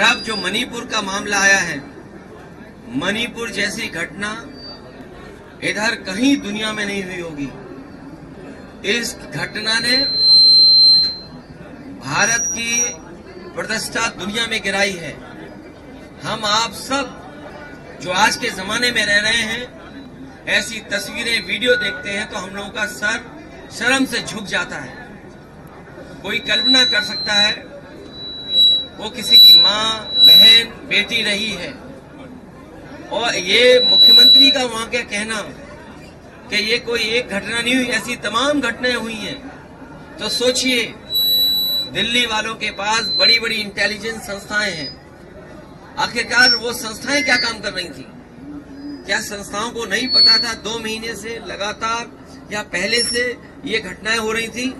और अब जो मणिपुर का मामला आया है, मणिपुर जैसी घटना इधर कहीं दुनिया में नहीं हुई होगी। इस घटना ने भारत की प्रतिष्ठा दुनिया में गिराई है। हम आप सब जो आज के जमाने में रह रहे हैं, ऐसी तस्वीरें, वीडियो देखते हैं तो हम लोगों का सर शर्म से झुक जाता है। कोई कल्पना कर सकता है वो किसी की माँ, बहन, बेटी रही है। और ये मुख्यमंत्री का वहाँ क्या कहना? कि ये कोई एक घटना नहीं हुई, ऐसी तमाम घटनाएँ हुई हैं। तो सोचिए, दिल्ली वालों के पास बड़ी बड़ी इंटेलिजेंस संस्थाएँ हैं। आखिरकार वो संस्थाएँ क्या काम कर रही थी? क्या संस्थाओं को नहीं पता था दो महीने से लगातार या पहले से ये घटनाएँ हो रही थी?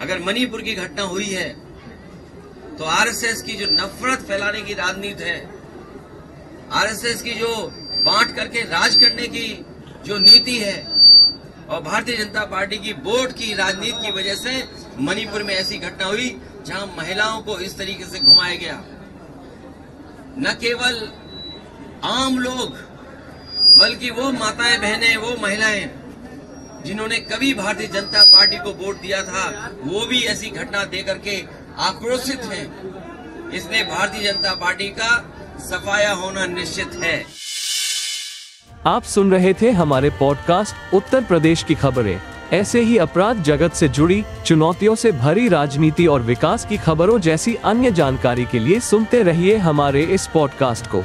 अगर मणिपुर की घटना हुई है तो आरएसएस की जो नफरत फैलाने की राजनीति है, आरएसएस की जो बांट करके राज करने की जो नीति है, और भारतीय जनता पार्टी की बोर्ड की राजनीति की वजह से मणिपुर में ऐसी घटना हुई, जहाँ महिलाओं को इस तरीके से घुमाया गया। न केवल आम लोग, बल्कि वो माताएँ बहनें वो महिलाएँ जिन्होंने कभी भारतीय जनता पार्टी को वोट दिया था, वो भी ऐसी घटना देकर के आक्रोशित हैं। इसलिए भारतीय जनता पार्टी का सफाया होना निश्चित है। आप सुन रहे थे हमारे पॉडकास्ट उत्तर प्रदेश की खबरें। ऐसे ही अपराध जगत से जुड़ी, चुनौतियों से भरी राजनीति और विकास की खबरों जैसी अन्य जानकारी के लिए सुनते रहिए हमारे इस पॉडकास्ट को।